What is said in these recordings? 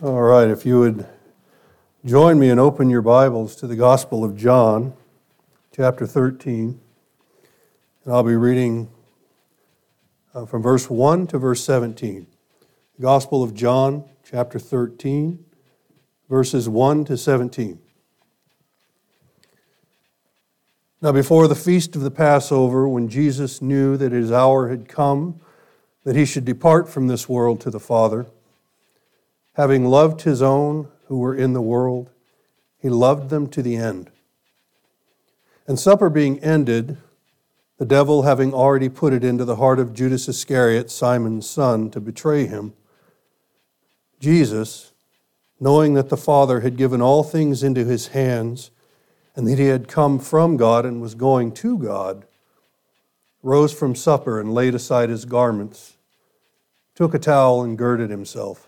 All right, if you would join me and open your Bibles to the Gospel of John, chapter 13. And I'll be reading uh, from verse 1 to verse 17. The Gospel of John, chapter 13, verses 1 to 17. Now, before the feast of the Passover, when Jesus knew that his hour had come, that he should depart from this world to the Father, having loved his own who were in the world, he loved them to the end. And supper being ended, the devil having already put it into the heart of Judas Iscariot, Simon's son, to betray him, Jesus, knowing that the Father had given all things into his hands, and that he had come from God and was going to God, rose from supper and laid aside his garments, took a towel and girded himself.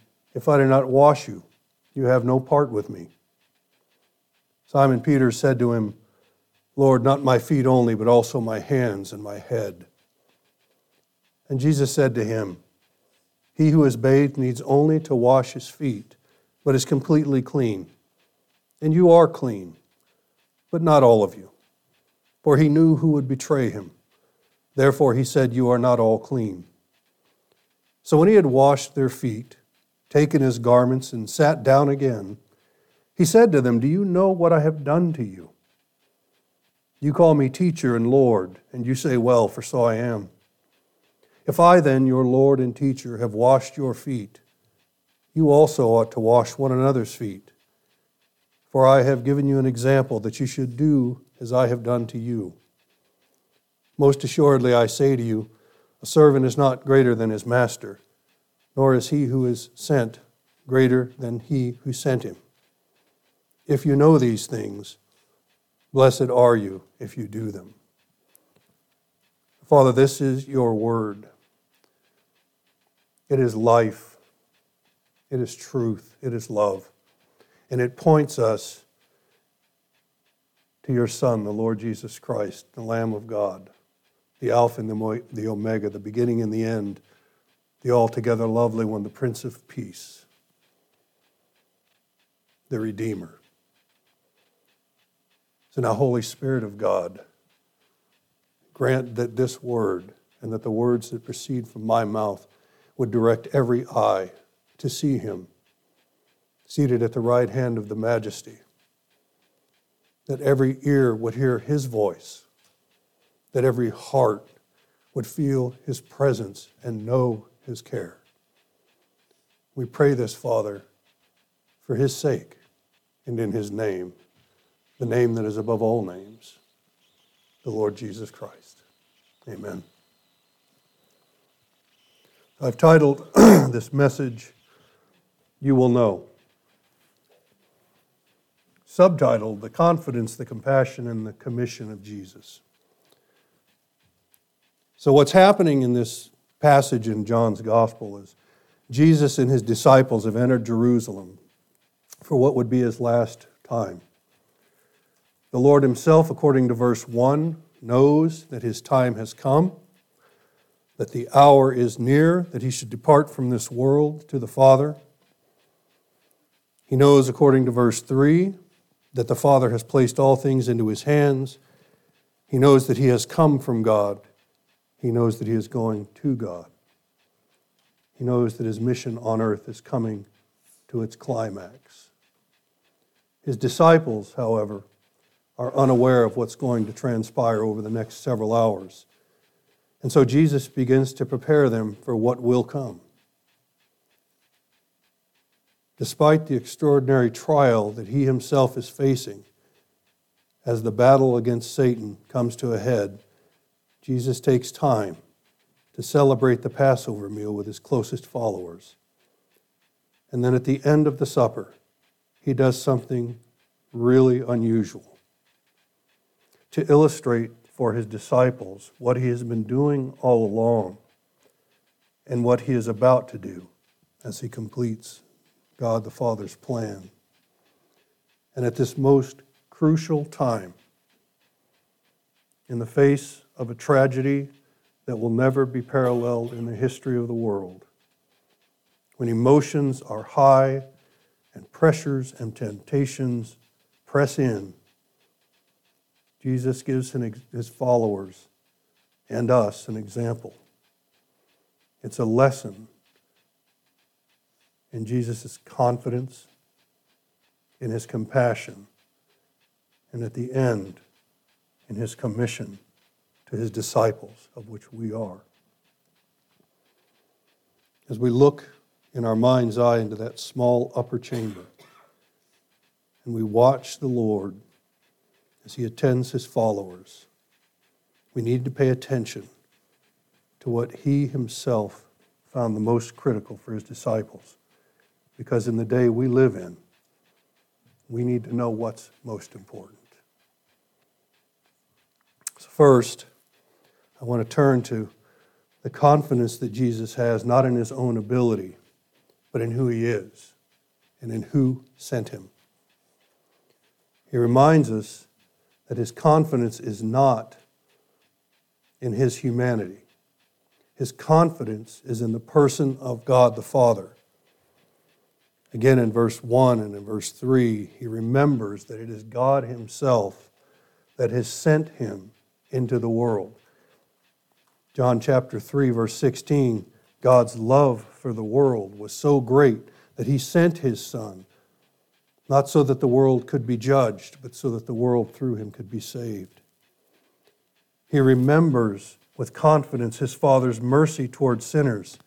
if I do not wash you, you have no part with me. Simon Peter said to him, Lord, not my feet only, but also my hands and my head. And Jesus said to him, He who is bathed needs only to wash his feet, but is completely clean. And you are clean, but not all of you. For he knew who would betray him. Therefore he said, You are not all clean. So when he had washed their feet, taken his garments, and sat down again, he said to them, Do you know what I have done to you? You call me teacher and Lord, and you say, Well, for so I am. If I then, your Lord and teacher, have washed your feet, you also ought to wash one another's feet. For I have given you an example that you should do as I have done to you. Most assuredly, I say to you, a servant is not greater than his master nor is he who is sent greater than he who sent him. If you know these things, blessed are you if you do them. Father, this is your word. It is life, it is truth, it is love, and it points us to your Son, the Lord Jesus Christ, the Lamb of God, the Alpha and the Omega, the beginning and the end the altogether lovely one, the Prince of Peace, the Redeemer. So now, Holy Spirit of God, grant that this word and that the words that proceed from my mouth would direct every eye to see him seated at the right hand of the majesty, that every ear would hear his voice, that every heart would feel his presence and know his care. We pray this, Father, for his sake and in his name, the name that is above all names, the Lord Jesus Christ. Amen. I've titled this message, You Will Know. Subtitled, The Confidence, the Compassion, and the Commission of Jesus. So, what's happening in this passage in John's gospel is Jesus and his disciples have entered Jerusalem for what would be his last time. The Lord himself, according to verse 1, knows that his time has come, that the hour is near, that he should depart from this world to the Father. He knows, according to verse 3, that the Father has placed all things into his hands. He knows that he has come from God he knows that he is going to God. He knows that his mission on earth is coming to its climax. His disciples, however, are unaware of what's going to transpire over the next several hours. And so Jesus begins to prepare them for what will come. Despite the extraordinary trial that he himself is facing as the battle against Satan comes to a head, Jesus takes time to celebrate the Passover meal with his closest followers. And then at the end of the supper, he does something really unusual to illustrate for his disciples what he has been doing all along and what he is about to do as he completes God the Father's plan. And at this most crucial time, in the face of a tragedy that will never be paralleled in the history of the world, when emotions are high and pressures and temptations press in, Jesus gives his followers and us an example. It's a lesson in Jesus' confidence, in his compassion, and at the end, in his commission to his disciples, of which we are. As we look in our mind's eye into that small upper chamber, and we watch the Lord as he attends his followers, we need to pay attention to what he himself found the most critical for his disciples. Because in the day we live in, we need to know what's most important. So, first, I want to turn to the confidence that Jesus has, not in his own ability, but in who he is and in who sent him. He reminds us that his confidence is not in his humanity. His confidence is in the person of God the Father. Again, in verse 1 and in verse 3, he remembers that it is God Himself that has sent him into the world. John chapter 3, verse 16 God's love for the world was so great that He sent His Son not so that the world could be judged, but so that the world through him could be saved. He remembers with confidence his Father's mercy toward sinners,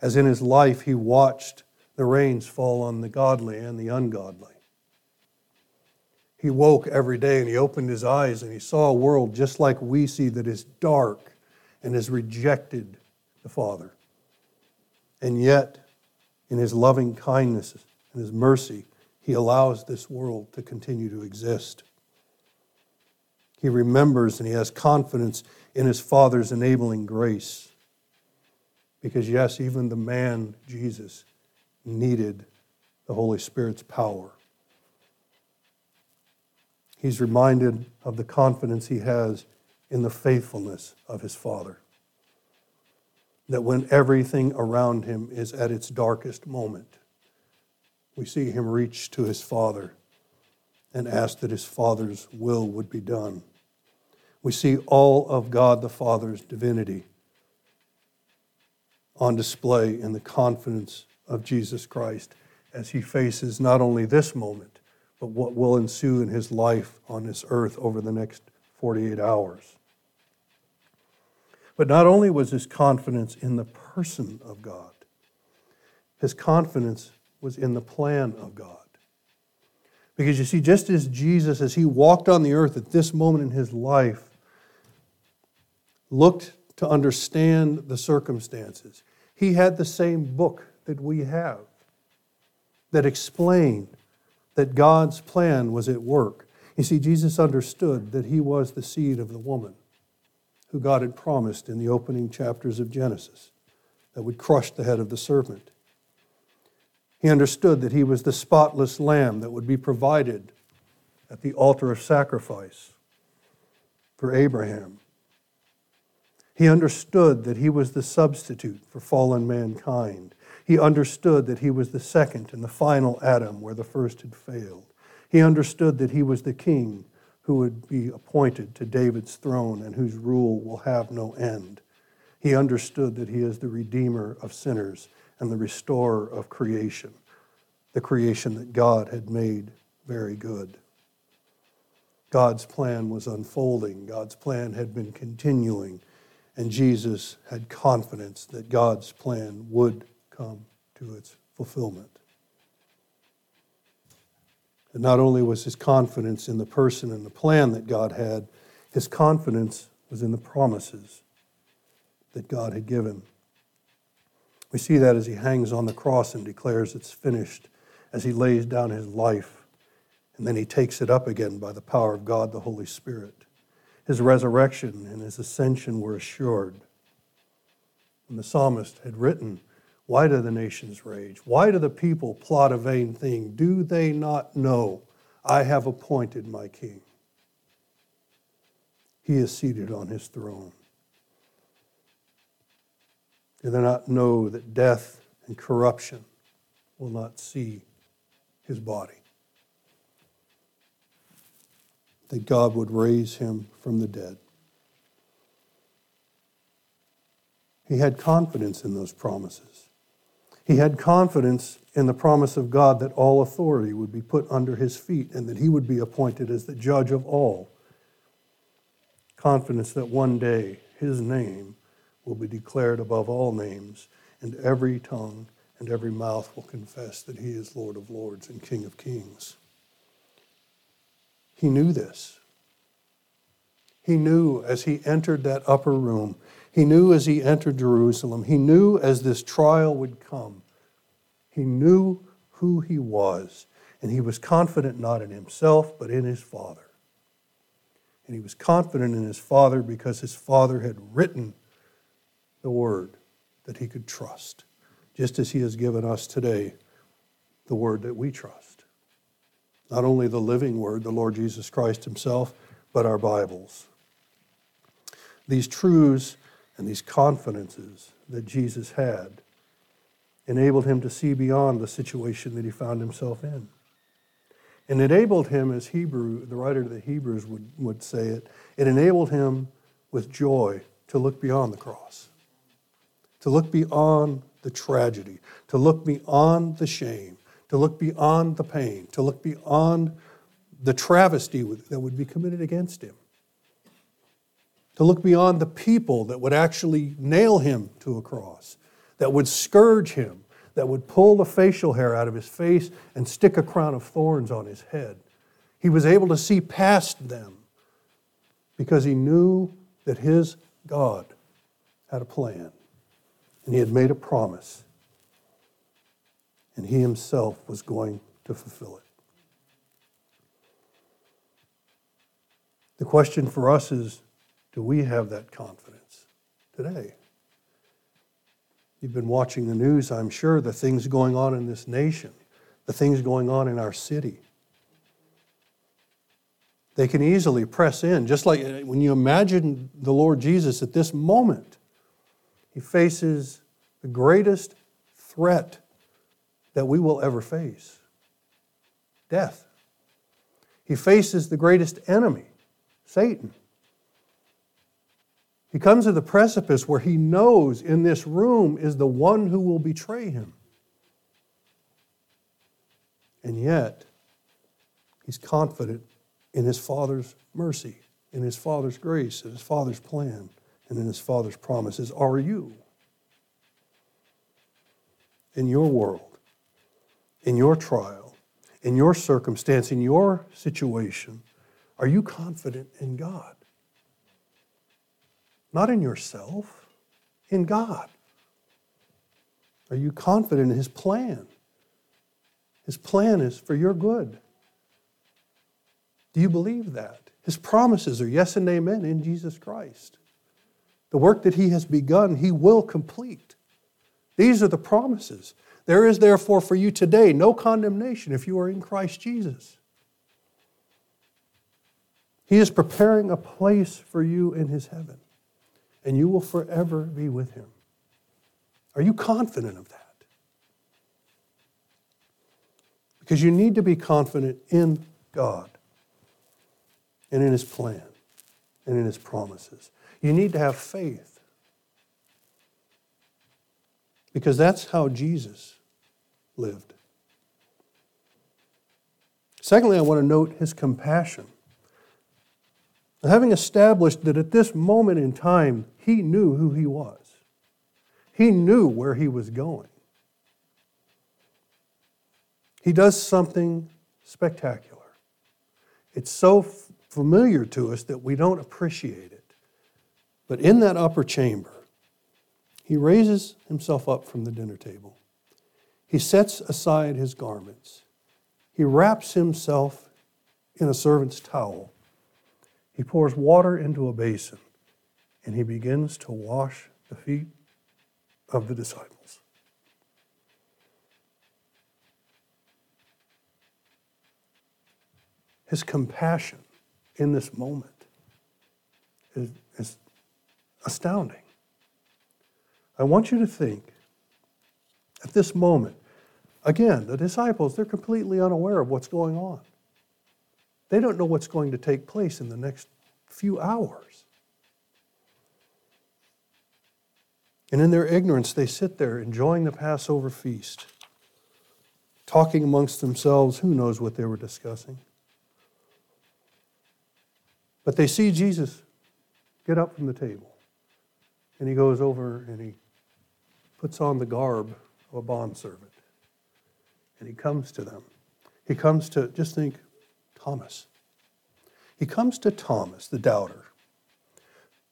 as in his life he watched the rains fall on the godly and the ungodly. He woke every day and he opened his eyes and he saw a world just like we see that is dark and has rejected the Father. And yet, in his loving kindness and his mercy, he allows this world to continue to exist. He remembers and he has confidence in his Father's enabling grace. Because, yes, even the man, Jesus, needed the Holy Spirit's power. He's reminded of the confidence he has in the faithfulness of his Father. That when everything around him is at its darkest moment, we see him reach to his Father and ask that his Father's will would be done. We see all of God the Father's divinity on display in the confidence of Jesus Christ as he faces not only this moment, but what will ensue in his life on this earth over the next 48 hours. But not only was his confidence in the person of God, his confidence was in the plan of God. Because you see, just as Jesus, as he walked on the earth at this moment in his life, looked to understand the circumstances, he had the same book that we have that explained that God's plan was at work. You see, Jesus understood that he was the seed of the woman who God had promised in the opening chapters of Genesis that would crush the head of the serpent. He understood that he was the spotless lamb that would be provided at the altar of sacrifice for Abraham. He understood that he was the substitute for fallen mankind. He understood that he was the second and the final Adam where the first had failed. He understood that he was the king who would be appointed to David's throne and whose rule will have no end. He understood that he is the redeemer of sinners and the restorer of creation, the creation that God had made very good. God's plan was unfolding, God's plan had been continuing, and Jesus had confidence that God's plan would come to its fulfillment. And not only was his confidence in the person and the plan that God had, his confidence was in the promises that God had given. We see that as he hangs on the cross and declares it's finished, as he lays down his life, and then he takes it up again by the power of God, the Holy Spirit. His resurrection and his ascension were assured. And the psalmist had written, Why do the nations rage? Why do the people plot a vain thing? Do they not know I have appointed my king? He is seated on his throne. Do they not know that death and corruption will not see his body? That God would raise him from the dead. He had confidence in those promises. He had confidence in the promise of God that all authority would be put under his feet and that he would be appointed as the judge of all. Confidence that one day his name will be declared above all names, and every tongue and every mouth will confess that he is Lord of lords and King of kings. He knew this. He knew as he entered that upper room, he knew as he entered Jerusalem, he knew as this trial would come, he knew who he was, and he was confident not in himself, but in his Father. And he was confident in his Father because his Father had written the word that he could trust, just as he has given us today the word that we trust. Not only the living word, the Lord Jesus Christ himself, but our Bibles. These truths and these confidences that Jesus had enabled him to see beyond the situation that he found himself in. And enabled him, as Hebrew, the writer of the Hebrews would, would say it, it enabled him with joy to look beyond the cross to look beyond the tragedy, to look beyond the shame, to look beyond the pain, to look beyond the travesty that would be committed against him, to look beyond the people that would actually nail him to a cross, that would scourge him, that would pull the facial hair out of his face and stick a crown of thorns on his head. He was able to see past them because he knew that his God had a plan and he had made a promise, and he himself was going to fulfill it. The question for us is do we have that confidence today? You've been watching the news, I'm sure, the things going on in this nation, the things going on in our city. They can easily press in, just like uh, when you imagine the Lord Jesus at this moment he faces the greatest threat that we will ever face death. He faces the greatest enemy, Satan. He comes to the precipice where he knows in this room is the one who will betray him. And yet, he's confident in his Father's mercy, in his Father's grace, in his Father's plan and in his Father's promises are you. In your world, in your trial, in your circumstance, in your situation, are you confident in God? Not in yourself, in God. Are you confident in His plan? His plan is for your good. Do you believe that? His promises are yes and amen in Jesus Christ. The work that he has begun, he will complete. These are the promises. There is therefore for you today no condemnation if you are in Christ Jesus. He is preparing a place for you in his heaven, and you will forever be with him. Are you confident of that? Because you need to be confident in God and in his plan and in his promises. You need to have faith. Because that's how Jesus lived. Secondly, I want to note his compassion. Having established that at this moment in time, he knew who he was, he knew where he was going. He does something spectacular. It's so familiar to us that we don't appreciate it. But in that upper chamber, He raises himself up from the dinner table. He sets aside his garments. He wraps himself in a servant's towel. He pours water into a basin and he begins to wash the feet of the disciples. His compassion in this moment is, is astounding. I want you to think at this moment, again, the disciples, they're completely unaware of what's going on. They don't know what's going to take place in the next few hours. And in their ignorance, they sit there enjoying the Passover feast, talking amongst themselves. Who knows what they were discussing? But they see Jesus get up from the table, and he goes over and he puts on the garb of a bondservant, and he comes to them. He comes to, just think, Thomas. He comes to Thomas, the doubter.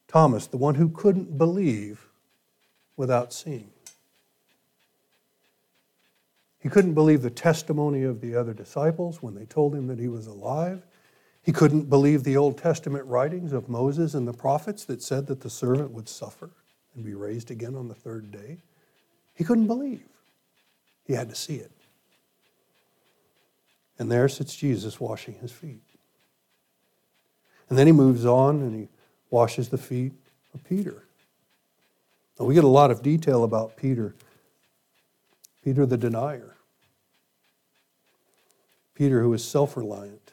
Thomas, the one who couldn't believe without seeing. He couldn't believe the testimony of the other disciples when they told him that he was alive. He couldn't believe the Old Testament writings of Moses and the prophets that said that the servant would suffer and be raised again on the third day. He couldn't believe. He had to see it. And there sits Jesus washing his feet. And then he moves on and he washes the feet of Peter. We get a lot of detail about Peter. Peter the denier. Peter who was self reliant.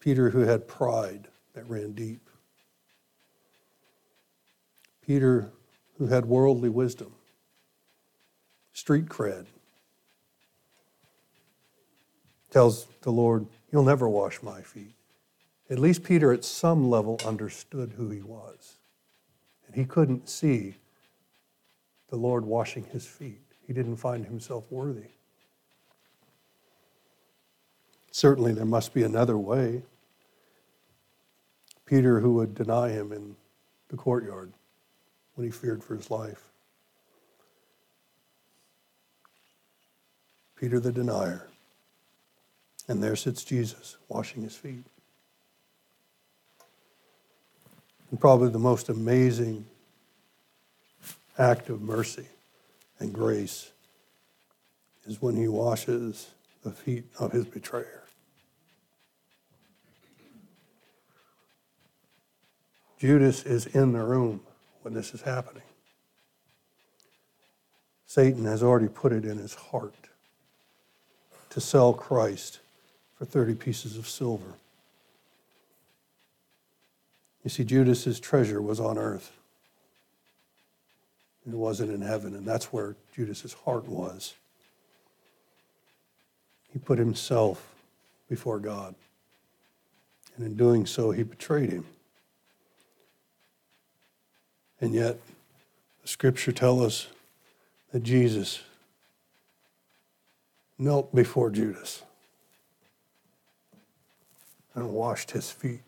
Peter who had pride that ran deep. Peter who had worldly wisdom, street cred, tells the Lord, You'll never wash my feet. At least Peter, at some level, understood who he was. He couldn't see the Lord washing his feet. He didn't find himself worthy. Certainly, there must be another way. Peter, who would deny him in the courtyard when he feared for his life. Peter the denier. And there sits Jesus washing his feet. And probably the most amazing act of mercy and grace is when he washes the feet of his betrayer. Judas is in the room when this is happening. Satan has already put it in his heart to sell Christ for 30 pieces of silver. You see, Judas's treasure was on earth. It wasn't in heaven, and that's where Judas's heart was. He put himself before God. And in doing so, he betrayed him. And yet, the scripture tells us that Jesus knelt before Judas and washed his feet.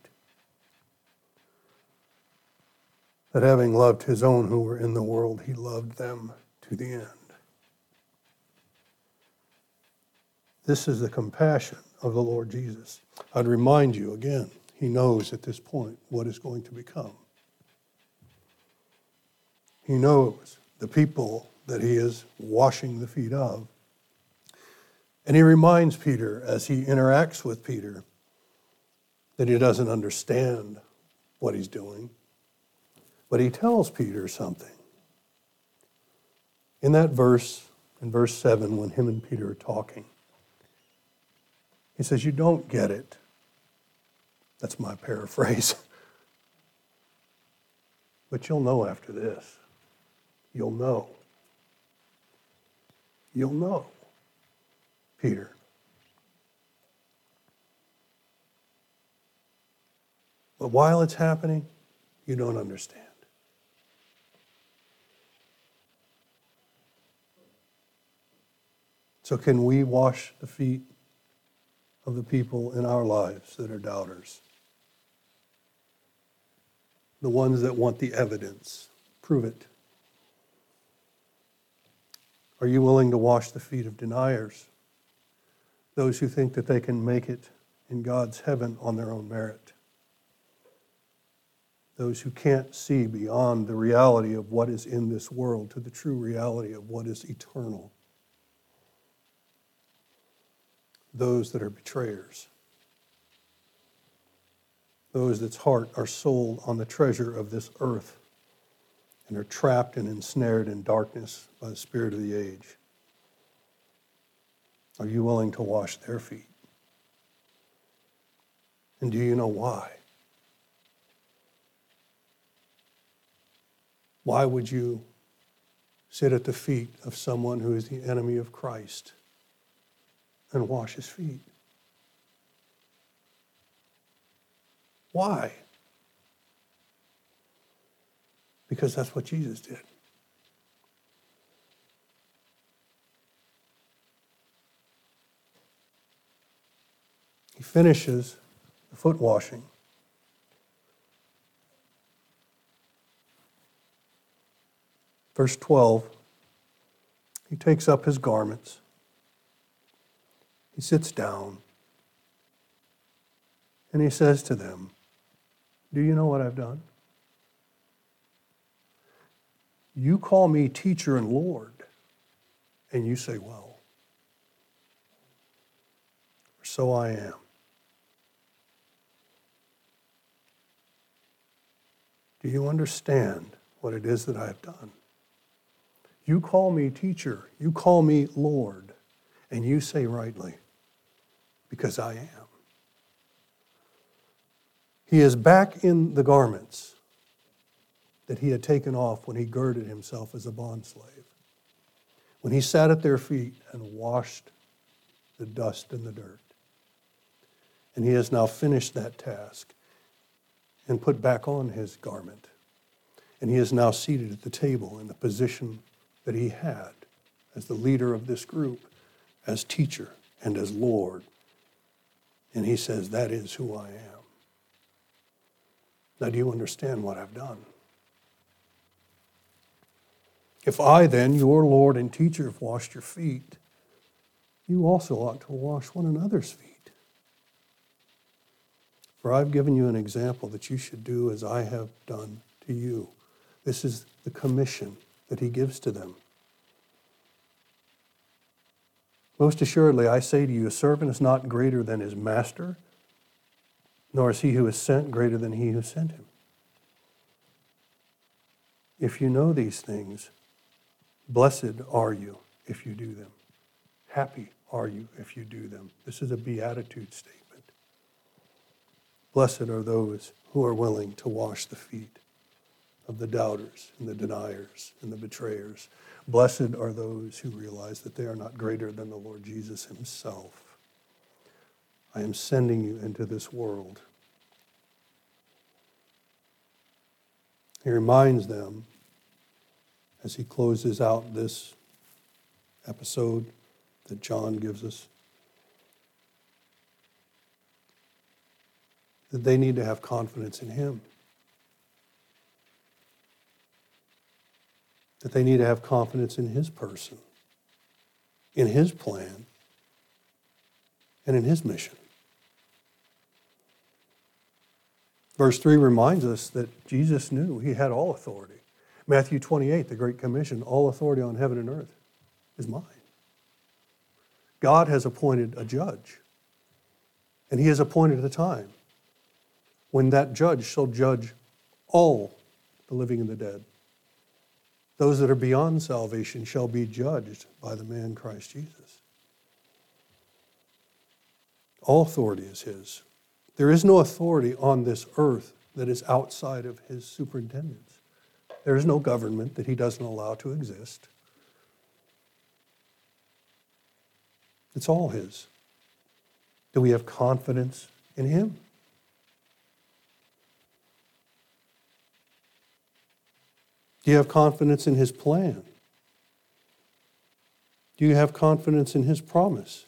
That having loved his own who were in the world, he loved them to the end. This is the compassion of the Lord Jesus. I'd remind you again, he knows at this point what is going to become. He knows the people that he is washing the feet of. And he reminds Peter as he interacts with Peter that he doesn't understand what he's doing. But he tells Peter something. In that verse, in verse 7, when him and Peter are talking, he says, You don't get it. That's my paraphrase. but you'll know after this. You'll know. You'll know, Peter. But while it's happening, you don't understand. So, can we wash the feet of the people in our lives that are doubters? The ones that want the evidence Prove it. Are you willing to wash the feet of deniers? Those who think that they can make it in God's heaven on their own merit. Those who can't see beyond the reality of what is in this world to the true reality of what is eternal. Those that are betrayers. Those that's heart are sold on the treasure of this earth and are trapped and ensnared in darkness by the spirit of the age. Are you willing to wash their feet? And do you know why? Why would you sit at the feet of someone who is the enemy of Christ and wash his feet? Why? Because that's what Jesus did. He finishes the foot washing. Verse 12, he takes up his garments. He sits down. And he says to them, Do you know what I've done? You call me teacher and Lord, and you say, Well, so I am. Do you understand what it is that I have done? You call me teacher, you call me Lord, and you say rightly, because I am. He is back in the garments that he had taken off when he girded himself as a bondslave. When he sat at their feet and washed the dust and the dirt. And he has now finished that task and put back on his garment. And he is now seated at the table in the position that he had as the leader of this group, as teacher and as Lord. And he says, That is who I am. Now, do you understand what I've done? If I, then, your Lord and teacher, have washed your feet, you also ought to wash one another's feet. For I've given you an example that you should do as I have done to you. This is the commission that he gives to them. Most assuredly, I say to you, a servant is not greater than his master, nor is he who is sent greater than he who sent him. If you know these things, blessed are you if you do them. Happy are you if you do them. This is a beatitude statement. Blessed are those who are willing to wash the feet of the doubters and the deniers and the betrayers. Blessed are those who realize that they are not greater than the Lord Jesus himself. I am sending you into this world. He reminds them as he closes out this episode that John gives us that they need to have confidence in him. That they need to have confidence in his person, in his plan, and in his mission. Verse 3 reminds us that Jesus knew he had all authority. Matthew 28, the Great Commission, all authority on heaven and earth is mine. God has appointed a judge, and he has appointed a time when that judge shall judge all the living and the dead. Those that are beyond salvation shall be judged by the man Christ Jesus. All authority is His. There is no authority on this earth that is outside of His superintendence. There is no government that He doesn't allow to exist. It's all His. Do we have confidence in Him? Do you have confidence in His plan? Do you have confidence in His promise?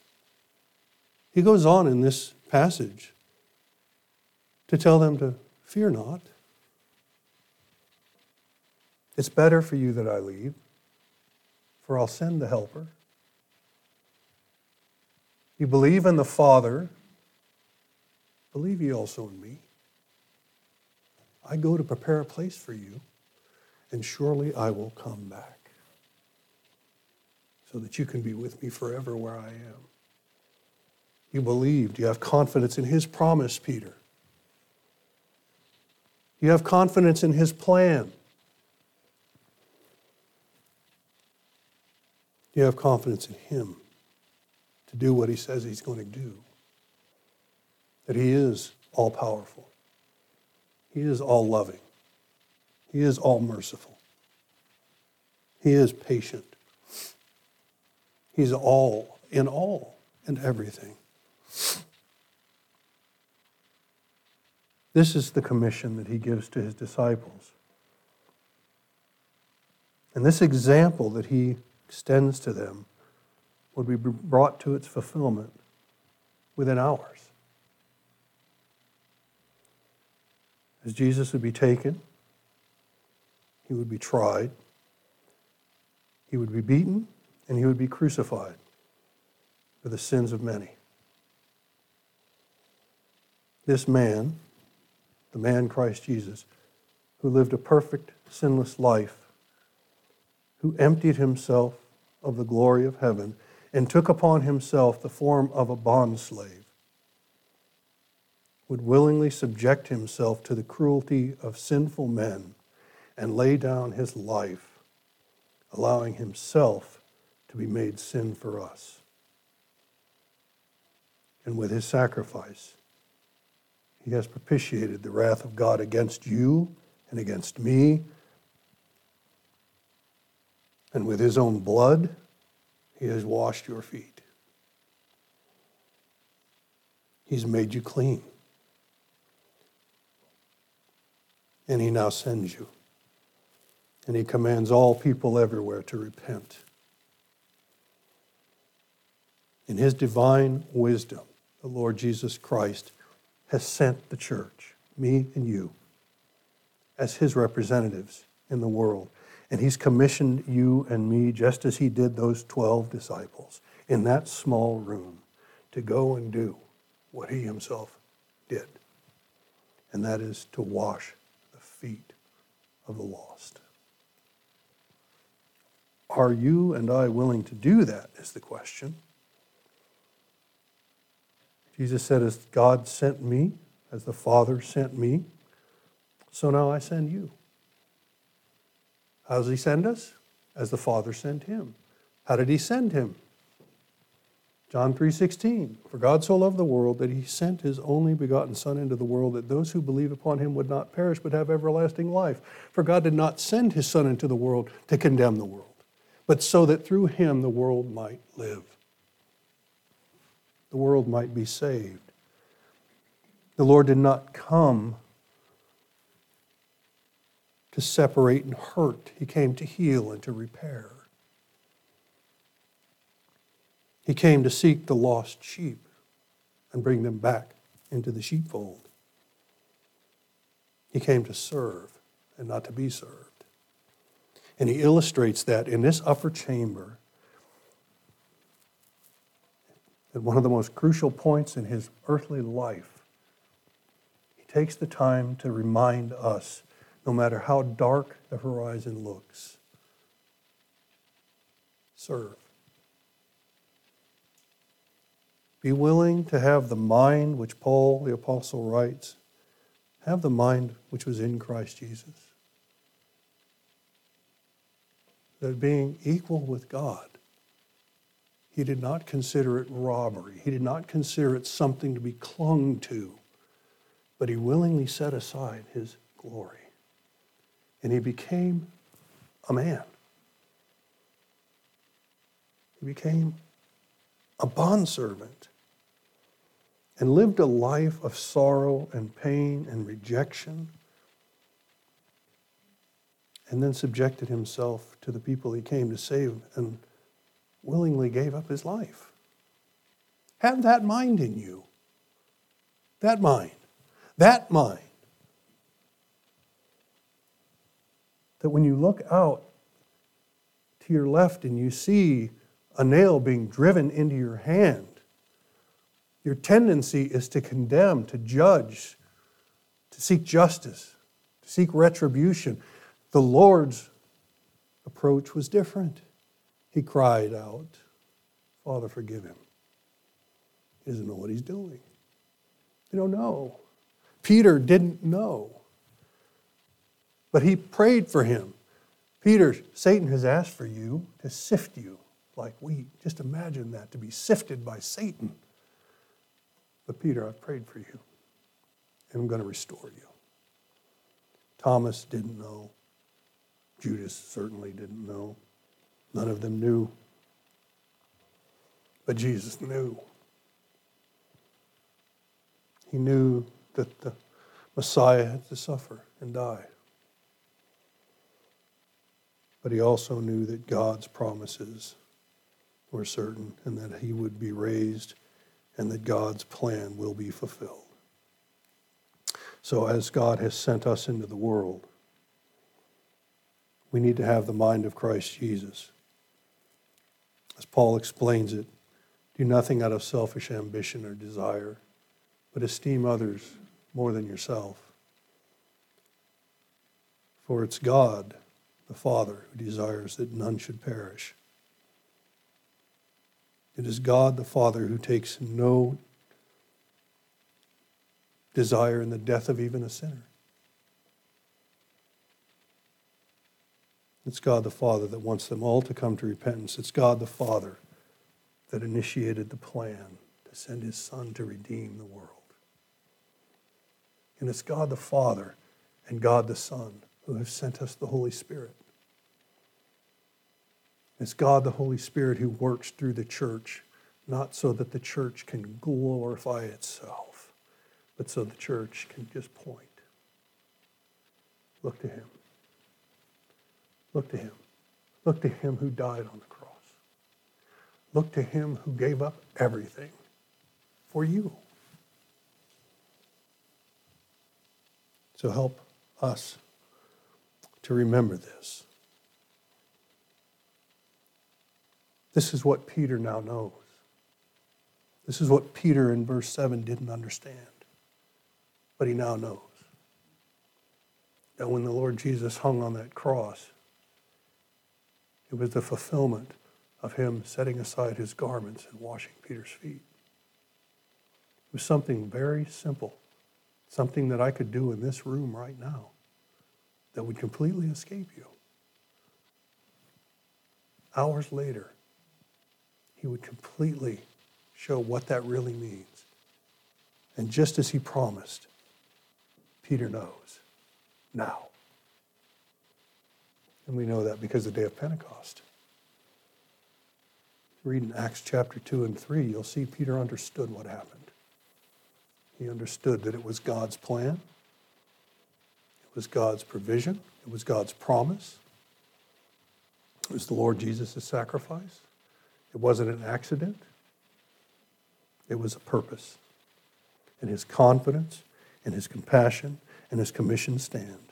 He goes on in this passage to tell them to fear not. It's better for you that I leave, for I'll send the helper. You believe in the Father, believe ye also in me. I go to prepare a place for you, and surely I will come back so that you can be with me forever where I am. You believed. You have confidence in his promise, Peter. You have confidence in his plan. You have confidence in him to do what he says he's going to do. That he is all powerful. He is all loving. He is all merciful. He is patient. He's all in all and everything. This is the commission that he gives to his disciples. And this example that he extends to them would be brought to its fulfillment within hours. As Jesus would be taken, he would be tried, he would be beaten, and he would be crucified for the sins of many. This man, the man Christ Jesus, who lived a perfect, sinless life, who emptied himself of the glory of heaven and took upon himself the form of a bondslave, would willingly subject himself to the cruelty of sinful men and lay down his life, allowing himself to be made sin for us. And with his sacrifice, he has propitiated the wrath of God against you and against me. And with his own blood, he has washed your feet. He's made you clean. And he now sends you. And he commands all people everywhere to repent in his divine wisdom, the Lord Jesus Christ has sent the church, me and you, as his representatives in the world. And he's commissioned you and me, just as he did those 12 disciples, in that small room to go and do what he himself did. And that is to wash the feet of the lost. Are you and I willing to do that? Is the question. Jesus said, As God sent me, as the Father sent me, so now I send you. How does he send us? As the Father sent him. How did he send him? John 3:16 For God so loved the world that he sent his only begotten son into the world that those who believe upon him would not perish but have everlasting life. For God did not send his son into the world to condemn the world, but so that through him the world might live the world might be saved. The Lord did not come to separate and hurt, He came to heal and to repair. He came to seek the lost sheep and bring them back into the sheepfold. He came to serve and not to be served. And he illustrates that in this upper chamber at one of the most crucial points in his earthly life, he takes the time to remind us no matter how dark the horizon looks, serve. Be willing to have the mind which Paul the Apostle writes, have the mind which was in Christ Jesus. That being equal with God, he did not consider it robbery. He did not consider it something to be clung to, but he willingly set aside his glory. And he became a man. He became a bondservant and lived a life of sorrow and pain and rejection, and then subjected himself to the people he came to save and willingly gave up his life. Have that mind in you. That mind. That mind. that when you look out to your left and you see a nail being driven into your hand, your tendency is to condemn, to judge, to seek justice, to seek retribution. The Lord's approach was different. He cried out, Father, forgive him. He doesn't know what he's doing. They don't know. Peter didn't know. But he prayed for him. Peter, Satan has asked for you to sift you like wheat. Just imagine that, to be sifted by Satan. But Peter, I've prayed for you, and I'm going to restore you. Thomas didn't know. Judas certainly didn't know. None of them knew. But Jesus knew. He knew that the Messiah had to suffer and die. But he also knew that God's promises were certain and that he would be raised and that God's plan will be fulfilled. So, as God has sent us into the world, we need to have the mind of Christ Jesus. As Paul explains it, do nothing out of selfish ambition or desire, but esteem others more than yourself. For it's God the Father who desires that none should perish. It is God the Father who takes no desire in the death of even a sinner. It's God the Father that wants them all to come to repentance. It's God the Father that initiated the plan to send his Son to redeem the world. And it's God the Father and God the Son who have sent us the Holy Spirit. It's God the Holy Spirit who works through the church, not so that the church can glorify itself, but so the church can just point. Look to Him. Look to Him. Look to Him who died on the cross. Look to Him who gave up everything for you. So help us to remember this. This is what Peter now knows. This is what Peter in verse 7 didn't understand, but he now knows. That when the Lord Jesus hung on that cross, it was the fulfillment of him setting aside his garments and washing Peter's feet. It was something very simple, something that I could do in this room right now that would completely escape you. Hours later, he would completely show what that really means. And just as he promised, Peter knows now. And we know that because of the day of Pentecost. Read in Acts chapter 2 and 3, you'll see Peter understood what happened. He understood that it was God's plan, it was God's provision, it was God's promise, it was the Lord Jesus' sacrifice. It wasn't an accident, it was a purpose. And his confidence and his compassion and his commission stand.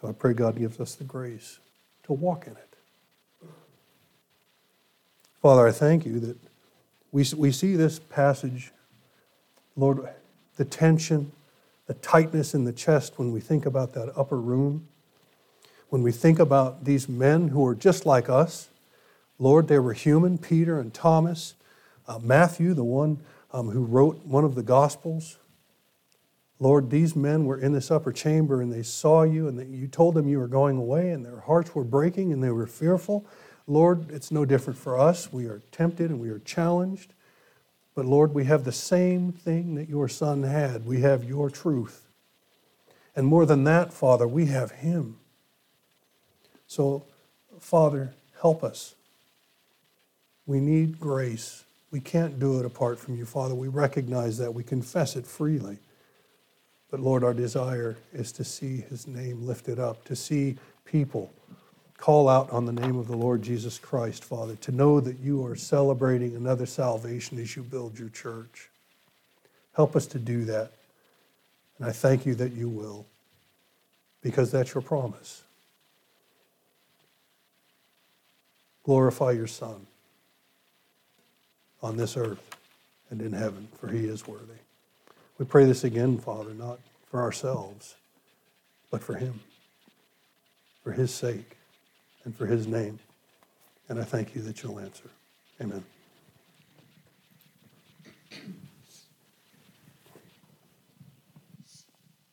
So I pray God gives us the grace to walk in it. Father, I thank you that we, we see this passage, Lord, the tension, the tightness in the chest when we think about that upper room, when we think about these men who are just like us Lord, they were human, Peter and Thomas, uh, Matthew, the one um, who wrote one of the Gospels. Lord, these men were in this upper chamber and they saw you and you told them you were going away and their hearts were breaking and they were fearful. Lord, it's no different for us. We are tempted and we are challenged. But Lord, we have the same thing that your son had. We have your truth. And more than that, Father, we have him. So, Father, help us we need grace. We can't do it apart from you, Father. We recognize that. We confess it freely. But Lord, our desire is to see his name lifted up, to see people call out on the name of the Lord Jesus Christ, Father, to know that you are celebrating another salvation as you build your church. Help us to do that. And I thank you that you will, because that's your promise. Glorify your Son on this earth and in heaven, for he is worthy. We pray this again, Father, not for ourselves, but for Him, for His sake, and for His name. And I thank you that you'll answer. Amen.